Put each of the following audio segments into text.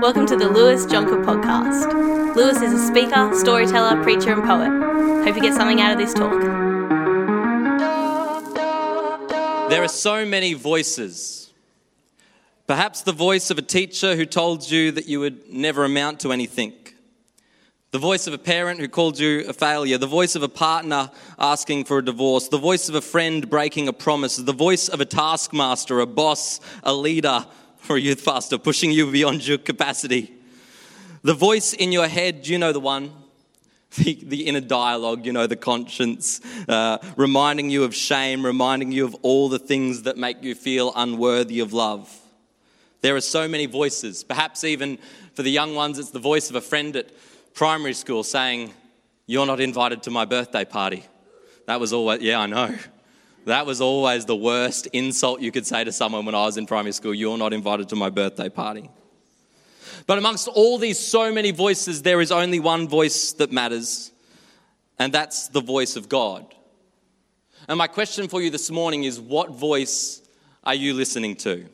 Welcome to the Lewis Jonker podcast. Lewis is a speaker, storyteller, preacher, and poet. Hope you get something out of this talk. There are so many voices. Perhaps the voice of a teacher who told you that you would never amount to anything. The voice of a parent who called you a failure. The voice of a partner asking for a divorce. The voice of a friend breaking a promise. The voice of a taskmaster, a boss, a leader, or a youth pastor pushing you beyond your capacity. The voice in your head, you know the one. The, the inner dialogue, you know, the conscience, uh, reminding you of shame, reminding you of all the things that make you feel unworthy of love. There are so many voices. Perhaps even for the young ones, it's the voice of a friend at primary school saying, You're not invited to my birthday party. That was always, yeah, I know. That was always the worst insult you could say to someone when I was in primary school. You're not invited to my birthday party. But amongst all these so many voices, there is only one voice that matters, and that's the voice of God. And my question for you this morning is what voice are you listening to?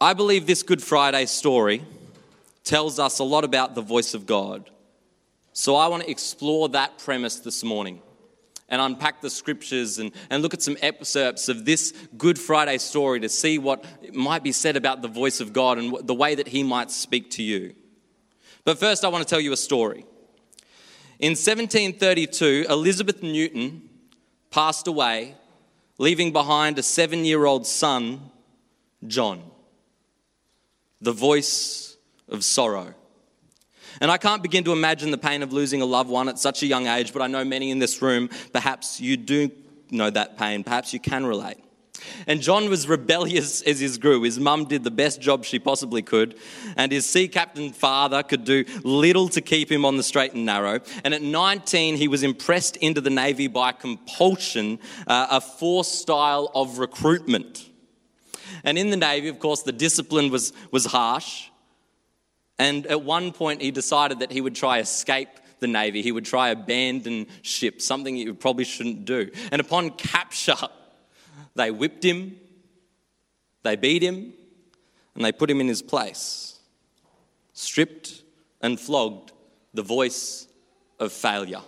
I believe this Good Friday story tells us a lot about the voice of God. So I want to explore that premise this morning and unpack the scriptures and, and look at some excerpts of this Good Friday story to see what might be said about the voice of God and the way that He might speak to you. But first, I want to tell you a story. In 1732, Elizabeth Newton passed away, leaving behind a seven year old son, John. The voice of sorrow. And I can't begin to imagine the pain of losing a loved one at such a young age, but I know many in this room, perhaps you do know that pain. Perhaps you can relate. And John was rebellious as he grew. His mum did the best job she possibly could, and his sea captain father could do little to keep him on the straight and narrow. And at 19, he was impressed into the Navy by compulsion, uh, a forced style of recruitment. And in the Navy, of course, the discipline was, was harsh. And at one point, he decided that he would try escape the Navy. He would try abandon ship, something he probably shouldn't do. And upon capture, they whipped him, they beat him, and they put him in his place. Stripped and flogged, the voice of failure.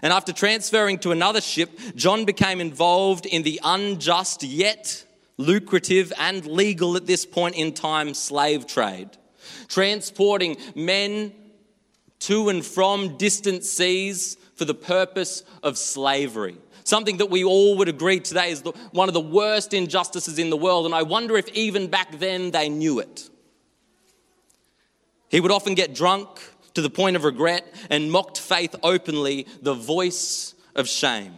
And after transferring to another ship, John became involved in the unjust yet lucrative and legal at this point in time slave trade transporting men to and from distant seas for the purpose of slavery. Something that we all would agree today is the, one of the worst injustices in the world, and I wonder if even back then they knew it. He would often get drunk to the point of regret and mocked faith openly, the voice of shame.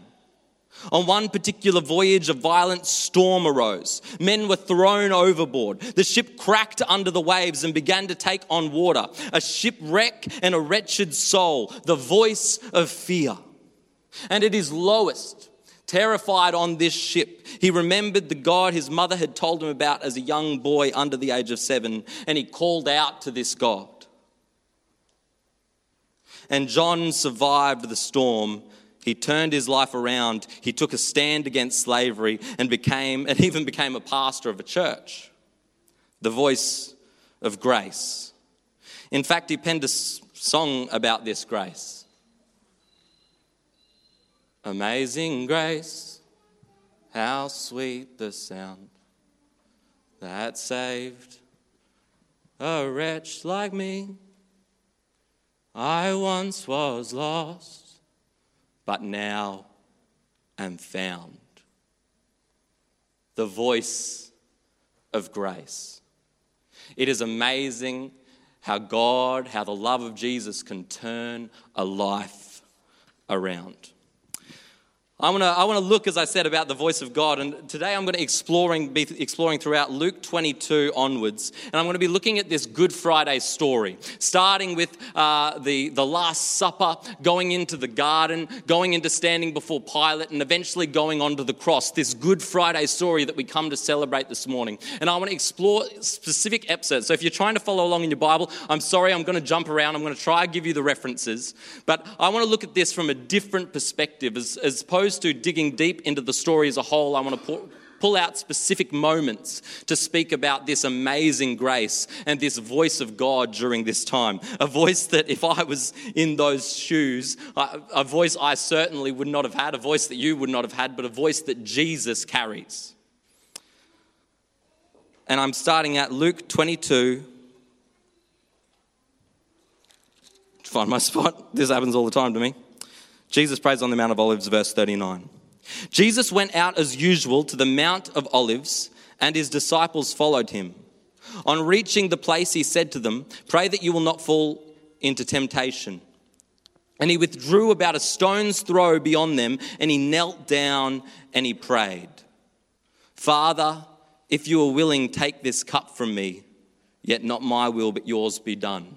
On one particular voyage, a violent storm arose. Men were thrown overboard. The ship cracked under the waves and began to take on water. A shipwreck and a wretched soul, the voice of fear. And at his lowest, terrified on this ship, he remembered the God his mother had told him about as a young boy under the age of seven, and he called out to this God. And John survived the storm he turned his life around. He took a stand against slavery and became, and even became a pastor of a church. The voice of grace. In fact, he penned a song about this grace. Amazing grace, how sweet the sound that saved a wretch like me. I once was lost but now am found. The voice of grace. It is amazing how God, how the love of Jesus can turn a life around. I want to I want to look, as I said, about the voice of God, and today I'm going to exploring be exploring throughout Luke 22 onwards, and I'm going to be looking at this Good Friday story, starting with uh, the the Last Supper, going into the garden, going into standing before Pilate, and eventually going onto the cross. This Good Friday story that we come to celebrate this morning, and I want to explore specific episodes. So if you're trying to follow along in your Bible, I'm sorry, I'm going to jump around. I'm going to try give you the references, but I want to look at this from a different perspective, as as opposed opposed to digging deep into the story as a whole, I want to pull out specific moments to speak about this amazing grace and this voice of God during this time. A voice that, if I was in those shoes, a voice I certainly would not have had, a voice that you would not have had, but a voice that Jesus carries. And I'm starting at Luke 22. Find my spot. This happens all the time to me. Jesus prays on the Mount of Olives, verse 39. Jesus went out as usual to the Mount of Olives, and his disciples followed him. On reaching the place, he said to them, Pray that you will not fall into temptation. And he withdrew about a stone's throw beyond them, and he knelt down and he prayed, Father, if you are willing, take this cup from me, yet not my will, but yours be done.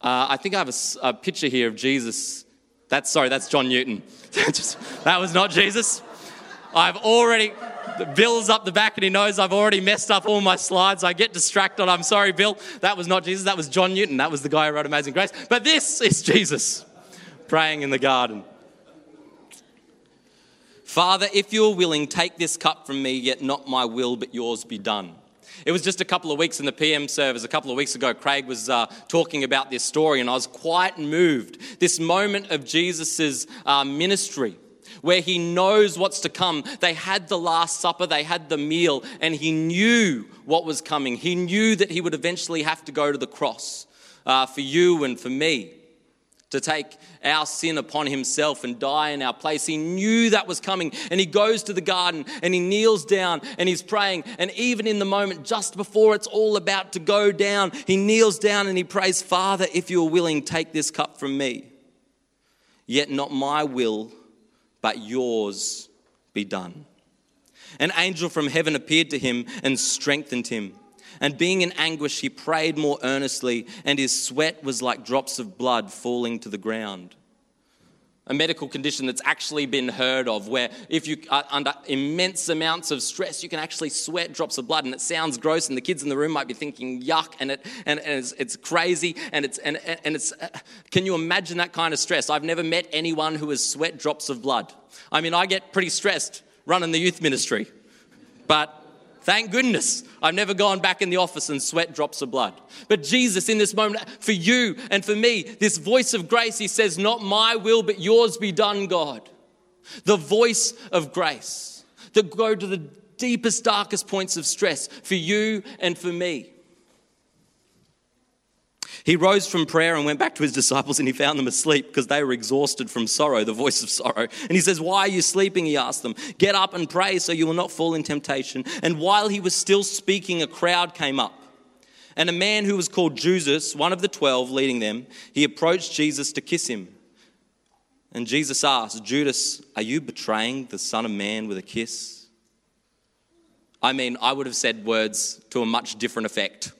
Uh, I think I have a, a, picture here of Jesus. That's sorry, that's John Newton. that was not Jesus. I've already. Bill's up the back and he knows I've already messed up all my slides. I get distracted. I'm sorry, Bill. That was not Jesus. That was John Newton. That was the guy who wrote Amazing Grace. But this is Jesus praying in the garden. Father, if you're willing, take this cup from me, yet not my will, but yours be done. It was just a couple of weeks in the PM service, a couple of weeks ago, Craig was uh, talking about this story, and I was quite moved. This moment of Jesus' uh, ministry where he knows what's to come. They had the Last Supper, they had the meal, and he knew what was coming. He knew that he would eventually have to go to the cross uh, for you and for me to take our sin upon himself and die in our place. He knew that was coming. And he goes to the garden and he kneels down and he's praying. And even in the moment just before it's all about to go down, he kneels down and he prays, Father, if you're willing, take this cup from me. Yet not my will, but yours be done. An angel from heaven appeared to him and strengthened him. And being in anguish, he prayed more earnestly, and his sweat was like drops of blood falling to the ground. A medical condition that's actually been heard of, where if you are under immense amounts of stress, you can actually sweat drops of blood, and it sounds gross, and the kids in the room might be thinking, "Yuck!" and it and, and it's, it's, crazy, and it's and, and it's. Uh, can you imagine that kind of stress? I've never met anyone who has sweat drops of blood. I mean, I get pretty stressed running the youth ministry, but Thank goodness I've never gone back in the office and sweat drops of blood. But Jesus, in this moment, for you and for me, this voice of grace, he says, Not my will, but yours be done, God. The voice of grace that go to the deepest, darkest points of stress for you and for me. He rose from prayer and went back to his disciples, and he found them asleep because they were exhausted from sorrow, the voice of sorrow. And he says, Why are you sleeping? He asked them. Get up and pray so you will not fall in temptation. And while he was still speaking, a crowd came up. And a man who was called Judas, one of the twelve leading them, he approached Jesus to kiss him. And Jesus asked, Judas, are you betraying the Son of Man with a kiss? I mean, I would have said words to a much different effect.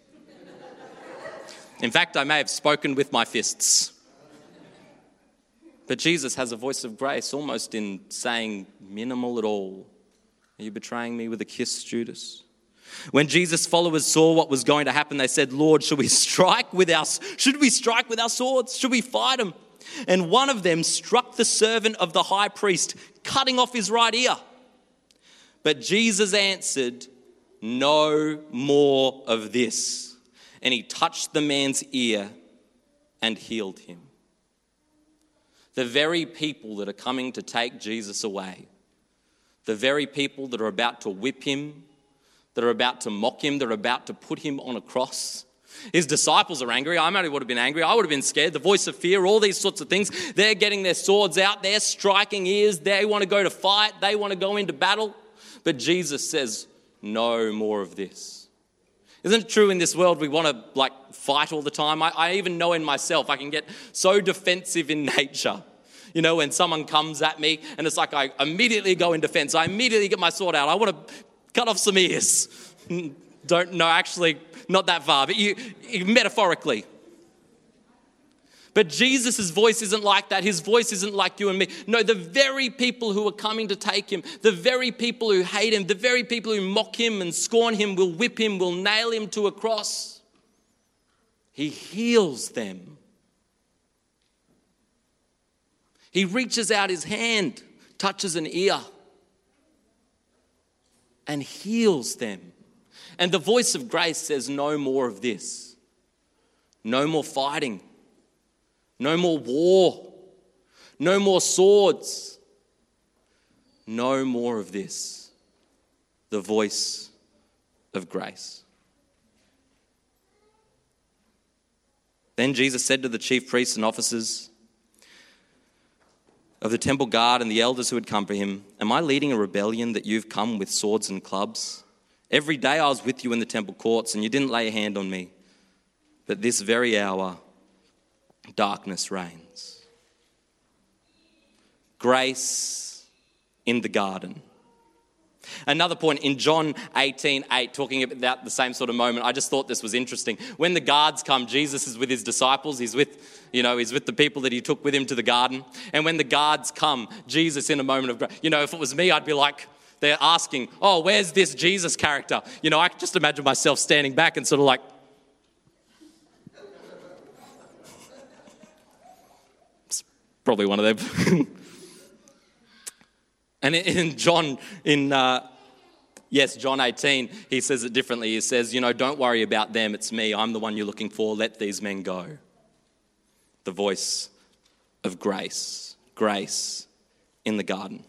In fact, I may have spoken with my fists. But Jesus has a voice of grace, almost in saying minimal at all. Are you betraying me with a kiss, Judas? When Jesus' followers saw what was going to happen, they said, Lord, should we strike with our should we strike with our swords? Should we fight him? And one of them struck the servant of the high priest, cutting off his right ear. But Jesus answered, No more of this and he touched the man's ear and healed him. The very people that are coming to take Jesus away, the very people that are about to whip him, that are about to mock him, that are about to put him on a cross. His disciples are angry. I might would have been angry. I would have been scared. The voice of fear, all these sorts of things. They're getting their swords out. They're striking ears. They want to go to fight. They want to go into battle. But Jesus says, No more of this. Isn't it true in this world we want to like fight all the time? I, I even know in myself I can get so defensive in nature. You know, when someone comes at me and it's like I immediately go in defense, I immediately get my sword out. I want to cut off some ears. Don't know, actually, not that far, but you, metaphorically. But Jesus' voice isn't like that. His voice isn't like you and me. No, the very people who are coming to take him, the very people who hate him, the very people who mock him and scorn him, will whip him, will nail him to a cross. He heals them. He reaches out his hand, touches an ear, and heals them. And the voice of grace says, No more of this. No more fighting. No more war. No more swords. No more of this. The voice of grace. Then Jesus said to the chief priests and officers of the temple guard and the elders who had come for him, Am I leading a rebellion that you've come with swords and clubs? Every day I was with you in the temple courts, and you didn't lay a hand on me. But this very hour, darkness reigns. Grace in the garden. Another point in John 18 8, talking about the same sort of moment, I just thought this was interesting. When the guards come, Jesus is with his disciples, he's with, you know, he's with the people that he took with him to the garden. And when the guards come, Jesus in a moment of, you know, if it was me, I'd be like, they're asking, oh, where's this Jesus character? You know, I can just imagine myself standing back and sort of like, probably one of them. And in John, in uh, yes, John 18, he says it differently. He says, you know, don't worry about them. It's me. I'm the one you're looking for. Let these men go. The voice of grace, grace in the garden.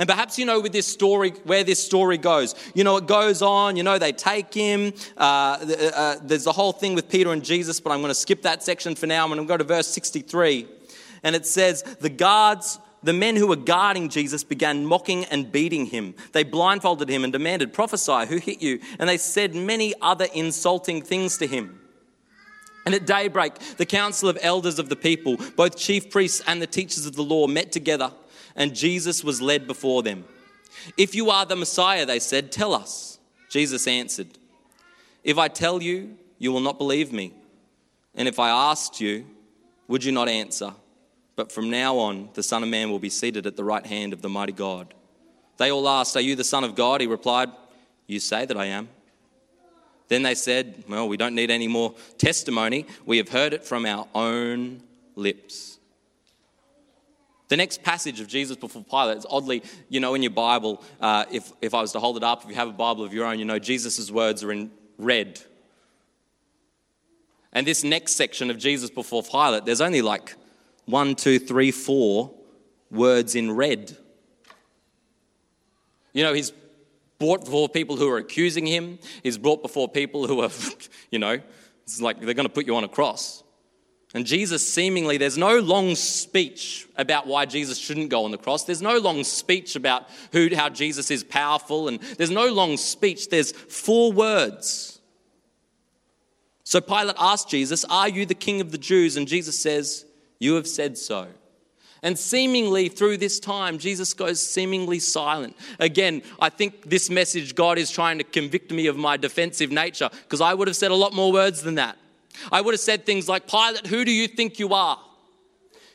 And perhaps you know with this story where this story goes. You know, it goes on, you know, they take him. Uh, uh, there's the whole thing with Peter and Jesus, but I'm going to skip that section for now. I'm going to go to verse 63. And it says, The guards the men who were guarding Jesus began mocking and beating him. They blindfolded him and demanded, Prophesy, who hit you? And they said many other insulting things to him. And at daybreak, the council of elders of the people, both chief priests and the teachers of the law, met together, and Jesus was led before them. If you are the Messiah, they said, tell us. Jesus answered, If I tell you, you will not believe me. And if I asked you, would you not answer? But from now on, the Son of Man will be seated at the right hand of the mighty God. They all asked, Are you the Son of God? He replied, You say that I am. Then they said, Well, we don't need any more testimony. We have heard it from our own lips. The next passage of Jesus before Pilate is oddly, you know, in your Bible, uh, if, if I was to hold it up, if you have a Bible of your own, you know, Jesus' words are in red. And this next section of Jesus before Pilate, there's only like one, two, three, four words in red. You know, he's brought before people who are accusing him, he's brought before people who are, you know, it's like they're going to put you on a cross. And Jesus seemingly, there's no long speech about why Jesus shouldn't go on the cross. There's no long speech about who, how Jesus is powerful, and there's no long speech. There's four words. So Pilate asked Jesus, Are you the king of the Jews? And Jesus says, you have said so. And seemingly through this time, Jesus goes seemingly silent. Again, I think this message, God is trying to convict me of my defensive nature because I would have said a lot more words than that. I would have said things like, Pilate, who do you think you are?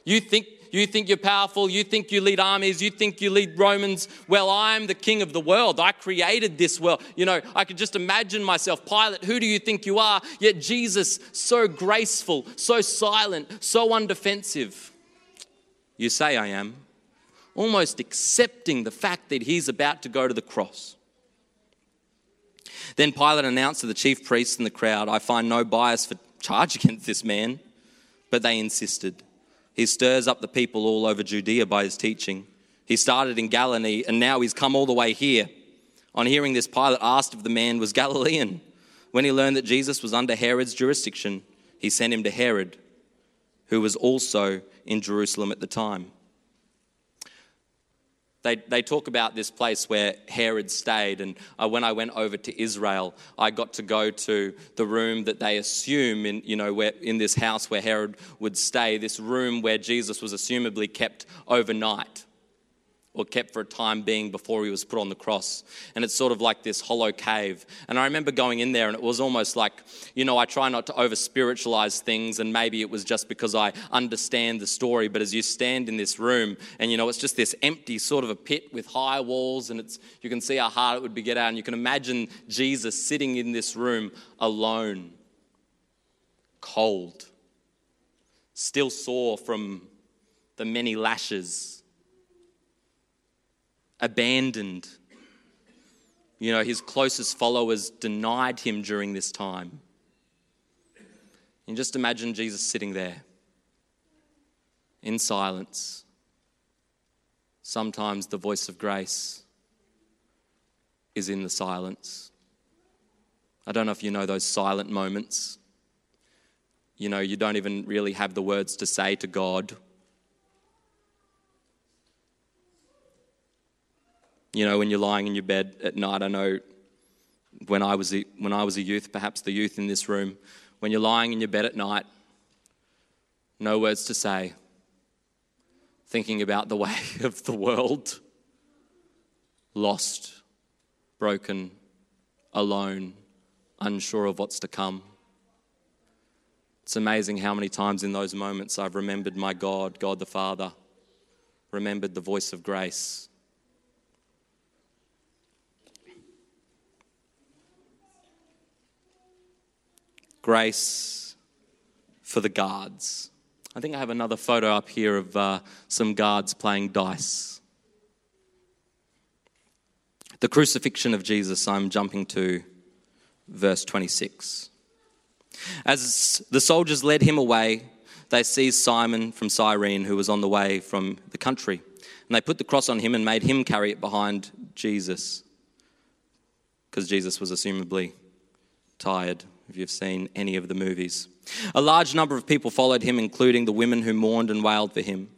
You think you think you're powerful. You think you lead armies. You think you lead Romans. Well, I'm the king of the world. I created this world. You know, I could just imagine myself, Pilate, who do you think you are? Yet Jesus, so graceful, so silent, so undefensive. You say I am. Almost accepting the fact that he's about to go to the cross. Then Pilate announced to the chief priests and the crowd, I find no bias for charge against this man. But they insisted. He stirs up the people all over Judea by his teaching. He started in Galilee and now he's come all the way here. On hearing this, Pilate asked if the man was Galilean. When he learned that Jesus was under Herod's jurisdiction, he sent him to Herod, who was also in Jerusalem at the time they, they talk about this place where Herod stayed. And uh, when I went over to Israel, I got to go to the room that they assume in, you know, where, in this house where Herod would stay, this room where Jesus was assumably kept overnight or kept for a time being before he was put on the cross. And it's sort of like this hollow cave. And I remember going in there, and it was almost like, you know, I try not to over spiritualize things, and maybe it was just because I understand the story. But as you stand in this room, and you know, it's just this empty sort of a pit with high walls, and it's you can see how hard it would be get out, and you can imagine Jesus sitting in this room alone, cold, still sore from the many lashes abandoned, You know, his closest followers denied him during this time. And just imagine Jesus sitting there in silence. Sometimes the voice of grace is in the silence. I don't know if you know those silent moments. You know, you don't even really have the words to say to God. You know, when you're lying in your bed at night, I know when I was a, when I was a youth, perhaps the youth in this room, when you're lying in your bed at night, no words to say, thinking about the way of the world, lost, broken, alone, unsure of what's to come. It's amazing how many times in those moments I've remembered my God, God the Father, remembered the voice of grace. Grace for the guards. I think I have another photo up here of uh, some guards playing dice. The crucifixion of Jesus, I'm jumping to verse 26. As the soldiers led him away, they seized Simon from Cyrene, who was on the way from the country. And they put the cross on him and made him carry it behind Jesus, because Jesus was assumably tired, if you've seen any of the movies. A large number of people followed him, including the women who mourned and wailed for him.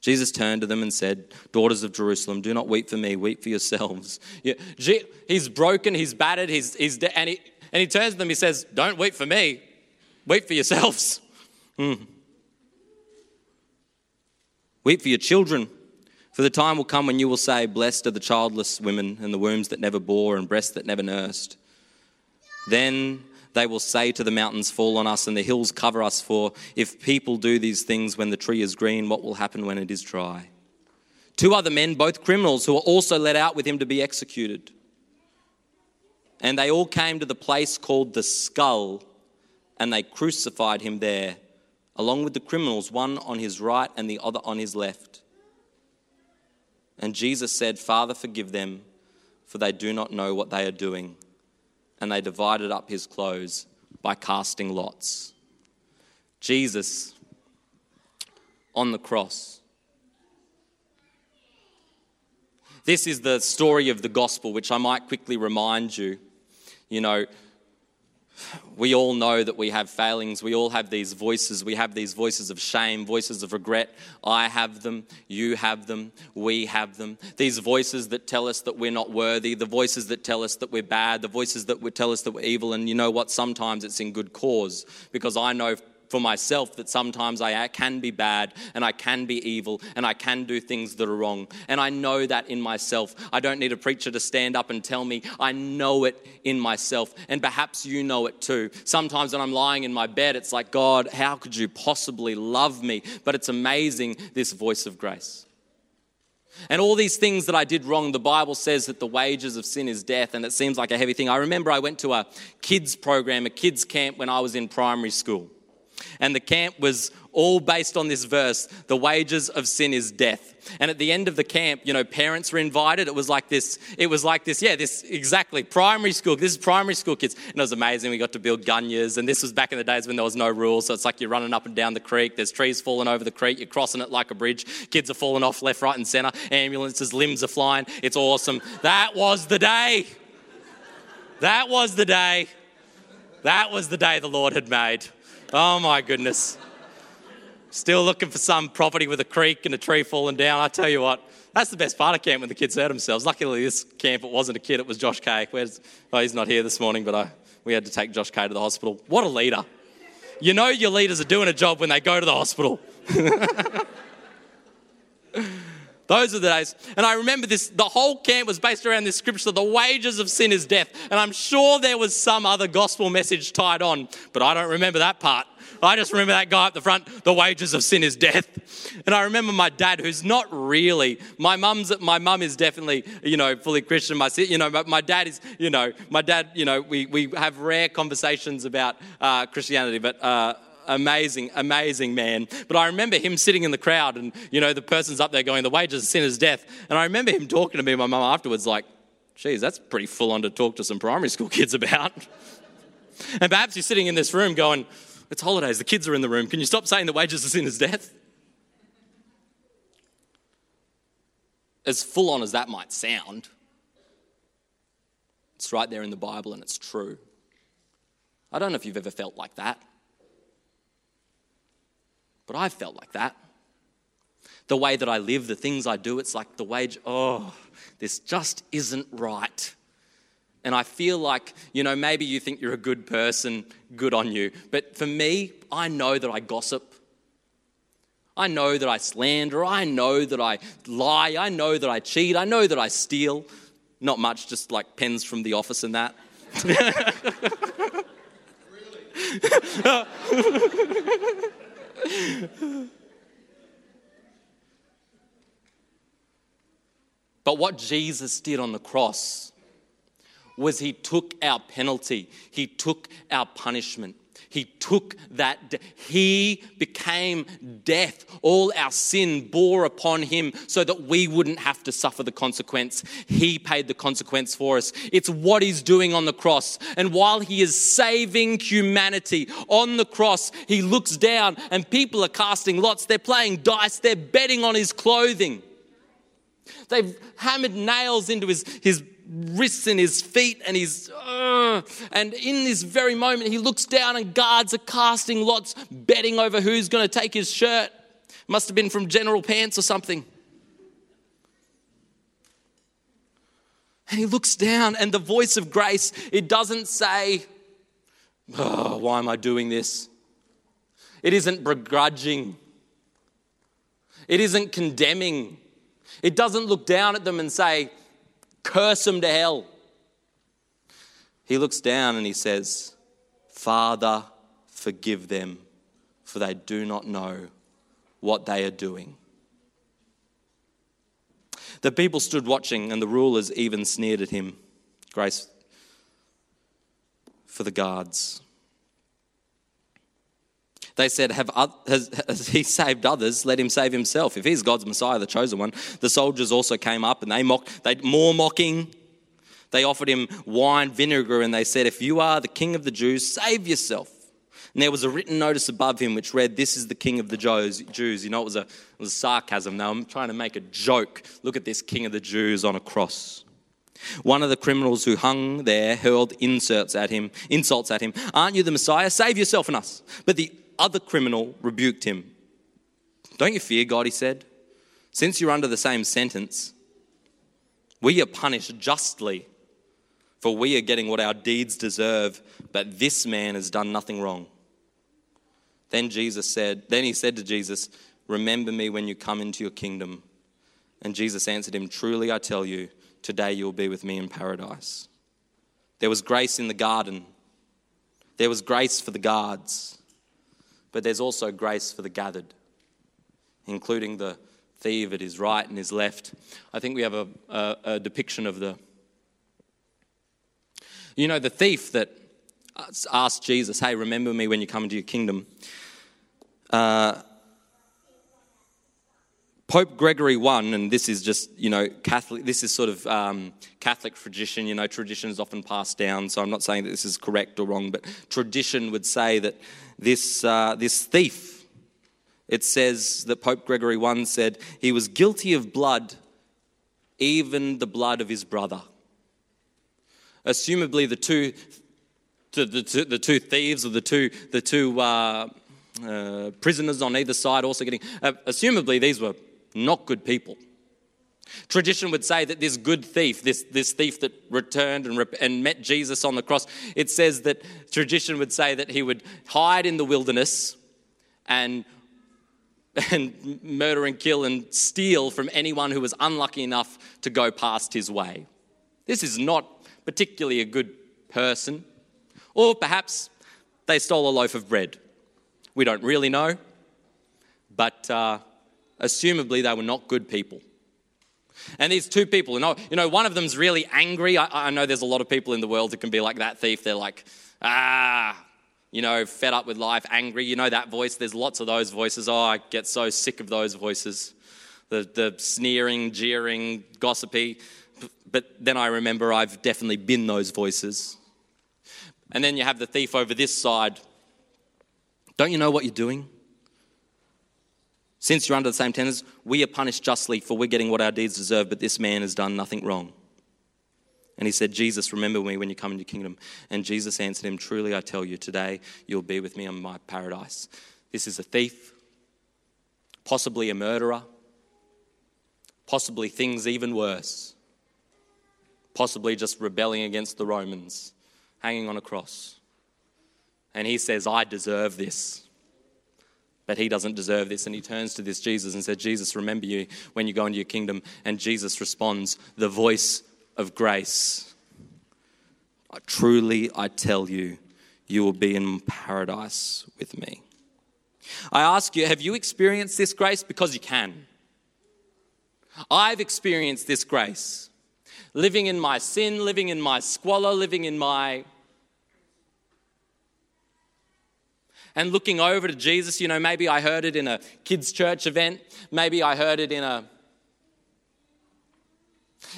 Jesus turned to them and said, Daughters of Jerusalem, do not weep for me, weep for yourselves. He's broken, he's battered, he's, he's de- and, he, and he turns to them, he says, Don't weep for me, weep for yourselves. Mm. Weep for your children, for the time will come when you will say, Blessed are the childless women and the wombs that never bore and breasts that never nursed. Then they will say to the mountains, Fall on us, and the hills cover us. For if people do these things when the tree is green, what will happen when it is dry? Two other men, both criminals, who were also led out with him to be executed. And they all came to the place called the skull, and they crucified him there, along with the criminals, one on his right and the other on his left. And Jesus said, Father, forgive them, for they do not know what they are doing and they divided up his clothes by casting lots. Jesus on the cross. This is the story of the gospel, which I might quickly remind you. You know, we all know that we have failings. We all have these voices. We have these voices of shame, voices of regret. I have them. You have them. We have them. These voices that tell us that we're not worthy, the voices that tell us that we're bad, the voices that tell us that we're evil. And you know what? Sometimes it's in good cause because I know for myself that sometimes I can be bad and I can be evil and I can do things that are wrong. And I know that in myself. I don't need a preacher to stand up and tell me. I know it in myself. And perhaps you know it too. Sometimes when I'm lying in my bed, it's like, God, how could you possibly love me? But it's amazing, this voice of grace. And all these things that I did wrong, the Bible says that the wages of sin is death, and it seems like a heavy thing. I remember I went to a kids program, a kids camp when I was in primary school. And the camp was all based on this verse the wages of sin is death. And at the end of the camp, you know, parents were invited. It was like this, it was like this, yeah, this exactly, primary school. This is primary school kids. And it was amazing. We got to build gunyahs. And this was back in the days when there was no rules. So it's like you're running up and down the creek. There's trees falling over the creek. You're crossing it like a bridge. Kids are falling off left, right, and center. Ambulances, limbs are flying. It's awesome. That was the day. That was the day. That was the day the Lord had made. Oh my goodness. Still looking for some property with a creek and a tree falling down. I tell you what, that's the best part of camp when the kids hurt themselves. Luckily, this camp, it wasn't a kid, it was Josh Kay. Where's, oh, he's not here this morning, but I, we had to take Josh Kay to the hospital. What a leader. You know your leaders are doing a job when they go to the hospital. Those are the days. And I remember this, the whole camp was based around this scripture the wages of sin is death. And I'm sure there was some other gospel message tied on, but I don't remember that part. I just remember that guy up the front, the wages of sin is death. And I remember my dad, who's not really, my mum's, my mum is definitely, you know, fully Christian. My, you know, but my dad is, you know, my dad, you know, we, we have rare conversations about uh, Christianity, but, uh, amazing, amazing man. But I remember him sitting in the crowd and, you know, the person's up there going, the wages of sin is death. And I remember him talking to me and my mum afterwards, like, Geez, that's pretty full on to talk to some primary school kids about. and perhaps you're sitting in this room going, It's holidays, the kids are in the room. Can you stop saying the wages of sin is death? As full on as that might sound, it's right there in the Bible and it's true. I don't know if you've ever felt like that, but I've felt like that. The way that I live, the things I do, it's like the wage, oh, this just isn't right. And I feel like, you know, maybe you think you're a good person, good on you. But for me, I know that I gossip. I know that I slander. I know that I lie. I know that I cheat. I know that I steal. Not much, just like pens from the office and that. but what Jesus did on the cross was he took our penalty, he took our punishment. He took that, he became death. All our sin bore upon him so that we wouldn't have to suffer the consequence. He paid the consequence for us. It's what he's doing on the cross. And while he is saving humanity on the cross, he looks down and people are casting lots. They're playing dice, they're betting on his clothing. They've hammered nails into his, his wrists and his feet and his uh, and in this very moment he looks down and guards are casting lots betting over who's going to take his shirt. Must have been from general pants or something. And he looks down and the voice of grace it doesn't say oh, why am i doing this? It isn't begrudging. It isn't condemning. It doesn't look down at them and say curse them to hell. He looks down and he says, Father, forgive them, for they do not know what they are doing. The people stood watching, and the rulers even sneered at him. Grace for the guards. They said, Have, has, has he saved others? Let him save himself. If he's God's Messiah, the chosen one. The soldiers also came up and they mocked, they more mocking. They offered him wine, vinegar, and they said, If you are the king of the Jews, save yourself. And there was a written notice above him which read, This is the king of the Jews. You know, it was a, it was a sarcasm. Now I'm trying to make a joke. Look at this king of the Jews on a cross. One of the criminals who hung there hurled insults at him, insults at him. Aren't you the Messiah? Save yourself and us. But the other criminal rebuked him. Don't you fear God, he said. Since you're under the same sentence, we are punished justly, for we are getting what our deeds deserve, but this man has done nothing wrong. Then Jesus said, then he said to Jesus, Remember me when you come into your kingdom. And Jesus answered him, Truly I tell you, today you will be with me in paradise. There was grace in the garden. There was grace for the guards but there's also grace for the gathered, including the thief at his right and his left. I think we have a, a, a depiction of the. You know, the thief that asked Jesus, Hey, remember me when you come into your kingdom. Uh, Pope Gregory I, and this is just, you know, Catholic, this is sort of um, Catholic tradition, you know, tradition is often passed down, so I'm not saying that this is correct or wrong, but tradition would say that this, uh, this thief, it says that Pope Gregory I said he was guilty of blood, even the blood of his brother. Assumably, the two, the, the, the two thieves or the two, the two uh, uh, prisoners on either side also getting, uh, assumably, these were not good people. Tradition would say that this good thief, this, this thief that returned and, rep- and met Jesus on the cross, it says that tradition would say that he would hide in the wilderness and, and murder and kill and steal from anyone who was unlucky enough to go past his way. This is not particularly a good person. Or perhaps they stole a loaf of bread. We don't really know, but uh, assumably they were not good people. And these two people, you know, you know one of them's really angry. I, I know there's a lot of people in the world that can be like that thief. They're like, ah, you know, fed up with life, angry. You know that voice? There's lots of those voices. Oh, I get so sick of those voices. The, the sneering, jeering, gossipy. But then I remember I've definitely been those voices. And then you have the thief over this side. Don't you know what you're doing? Since you're under the same sentence, we are punished justly for we're getting what our deeds deserve, but this man has done nothing wrong. And he said, Jesus, remember me when you come into your kingdom. And Jesus answered him, Truly I tell you, today you'll be with me in my paradise. This is a thief, possibly a murderer, possibly things even worse, possibly just rebelling against the Romans, hanging on a cross. And he says, I deserve this. But he doesn't deserve this. And he turns to this Jesus and said, Jesus, remember you when you go into your kingdom. And Jesus responds, The voice of grace. I Truly, I tell you, you will be in paradise with me. I ask you, have you experienced this grace? Because you can. I've experienced this grace. Living in my sin, living in my squalor, living in my. And looking over to Jesus, you know, maybe I heard it in a kids' church event, maybe I heard it in a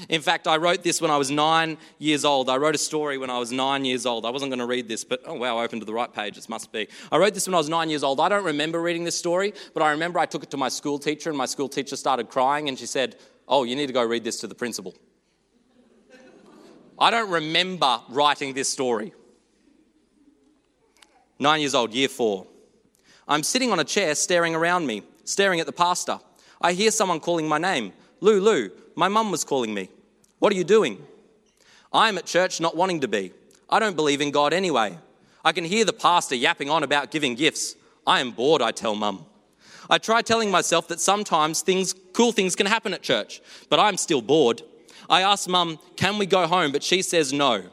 in fact, I wrote this when I was nine years old. I wrote a story when I was nine years old. I wasn't going to read this, but oh wow, I opened to the right page. It must be. I wrote this when I was nine years old. I don't remember reading this story, but I remember I took it to my school teacher, and my school teacher started crying, and she said, Oh, you need to go read this to the principal. I don't remember writing this story. Nine years old, year four. I'm sitting on a chair staring around me, staring at the pastor. I hear someone calling my name Lou, Lou, my mum was calling me. What are you doing? I am at church not wanting to be. I don't believe in God anyway. I can hear the pastor yapping on about giving gifts. I am bored, I tell mum. I try telling myself that sometimes things, cool things can happen at church, but I'm still bored. I ask mum, can we go home? But she says no.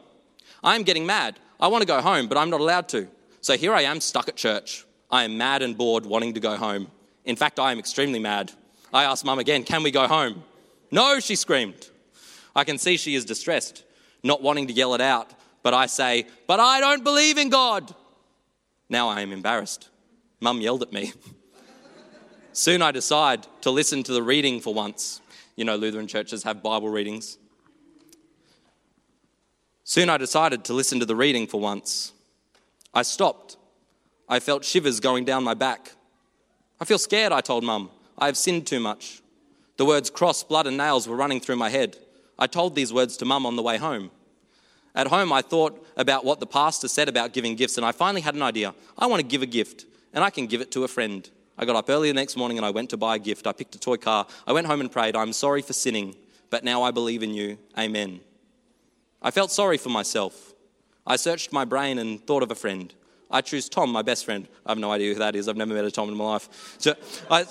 I am getting mad. I want to go home, but I'm not allowed to. So here I am stuck at church. I am mad and bored, wanting to go home. In fact, I am extremely mad. I ask mum again, can we go home? No, she screamed. I can see she is distressed, not wanting to yell it out, but I say, But I don't believe in God. Now I am embarrassed. Mum yelled at me. Soon I decide to listen to the reading for once. You know, Lutheran churches have Bible readings. Soon I decided to listen to the reading for once. I stopped. I felt shivers going down my back. I feel scared, I told Mum. I have sinned too much. The words cross, blood, and nails were running through my head. I told these words to mum on the way home. At home, I thought about what the pastor said about giving gifts, and I finally had an idea. I want to give a gift, and I can give it to a friend. I got up early the next morning and I went to buy a gift. I picked a toy car. I went home and prayed, I'm sorry for sinning, but now I believe in you. Amen. I felt sorry for myself. I searched my brain and thought of a friend. I choose Tom, my best friend. I have no idea who that is. I've never met a Tom in my life. So I,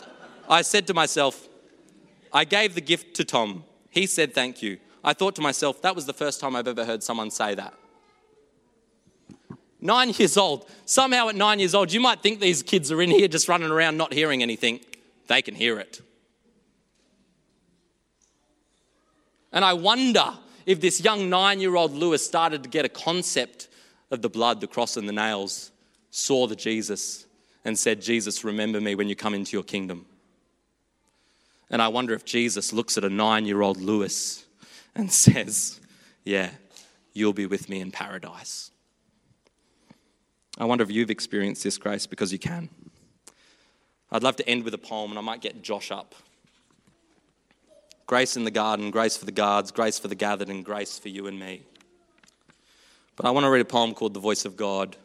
I said to myself, I gave the gift to Tom. He said thank you. I thought to myself, that was the first time I've ever heard someone say that. Nine years old. Somehow at nine years old, you might think these kids are in here just running around not hearing anything. They can hear it. And I wonder if this young nine year old Lewis started to get a concept of the blood, the cross, and the nails, saw the Jesus, and said, Jesus, remember me when you come into your kingdom. And I wonder if Jesus looks at a nine year old Lewis and says, Yeah, you'll be with me in paradise. I wonder if you've experienced this grace because you can. I'd love to end with a poem, and I might get Josh up. Grace in the garden, grace for the guards, grace for the gathered, and grace for you and me. But I want to read a poem called The Voice of God.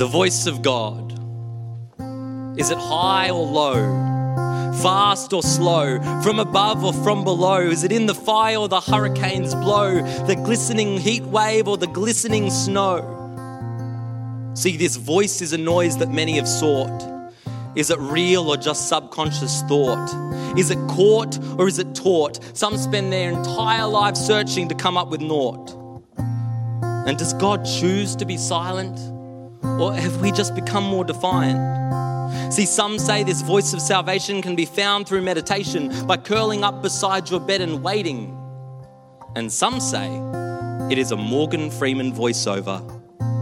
The voice of God. Is it high or low? Fast or slow? From above or from below? Is it in the fire or the hurricanes blow? The glistening heat wave or the glistening snow? See, this voice is a noise that many have sought. Is it real or just subconscious thought? Is it caught or is it taught? Some spend their entire life searching to come up with naught. And does God choose to be silent? Or have we just become more defiant? See, some say this voice of salvation can be found through meditation by curling up beside your bed and waiting. And some say it is a Morgan Freeman voiceover,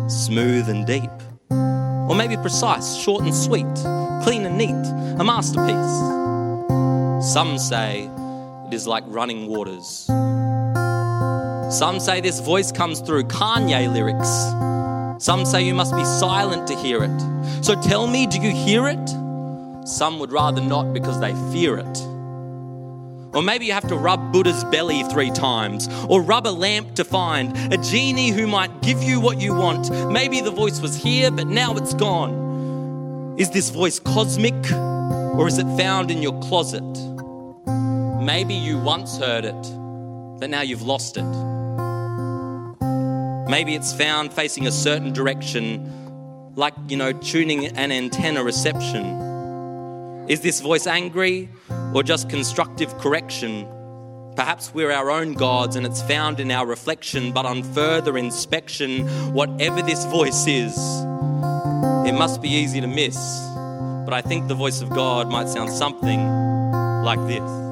smooth and deep. Or maybe precise, short and sweet, clean and neat, a masterpiece. Some say it is like running waters. Some say this voice comes through Kanye lyrics. Some say you must be silent to hear it. So tell me, do you hear it? Some would rather not because they fear it. Or maybe you have to rub Buddha's belly three times, or rub a lamp to find a genie who might give you what you want. Maybe the voice was here, but now it's gone. Is this voice cosmic, or is it found in your closet? Maybe you once heard it, but now you've lost it. Maybe it's found facing a certain direction, like, you know, tuning an antenna reception. Is this voice angry or just constructive correction? Perhaps we're our own gods and it's found in our reflection, but on further inspection, whatever this voice is, it must be easy to miss. But I think the voice of God might sound something like this.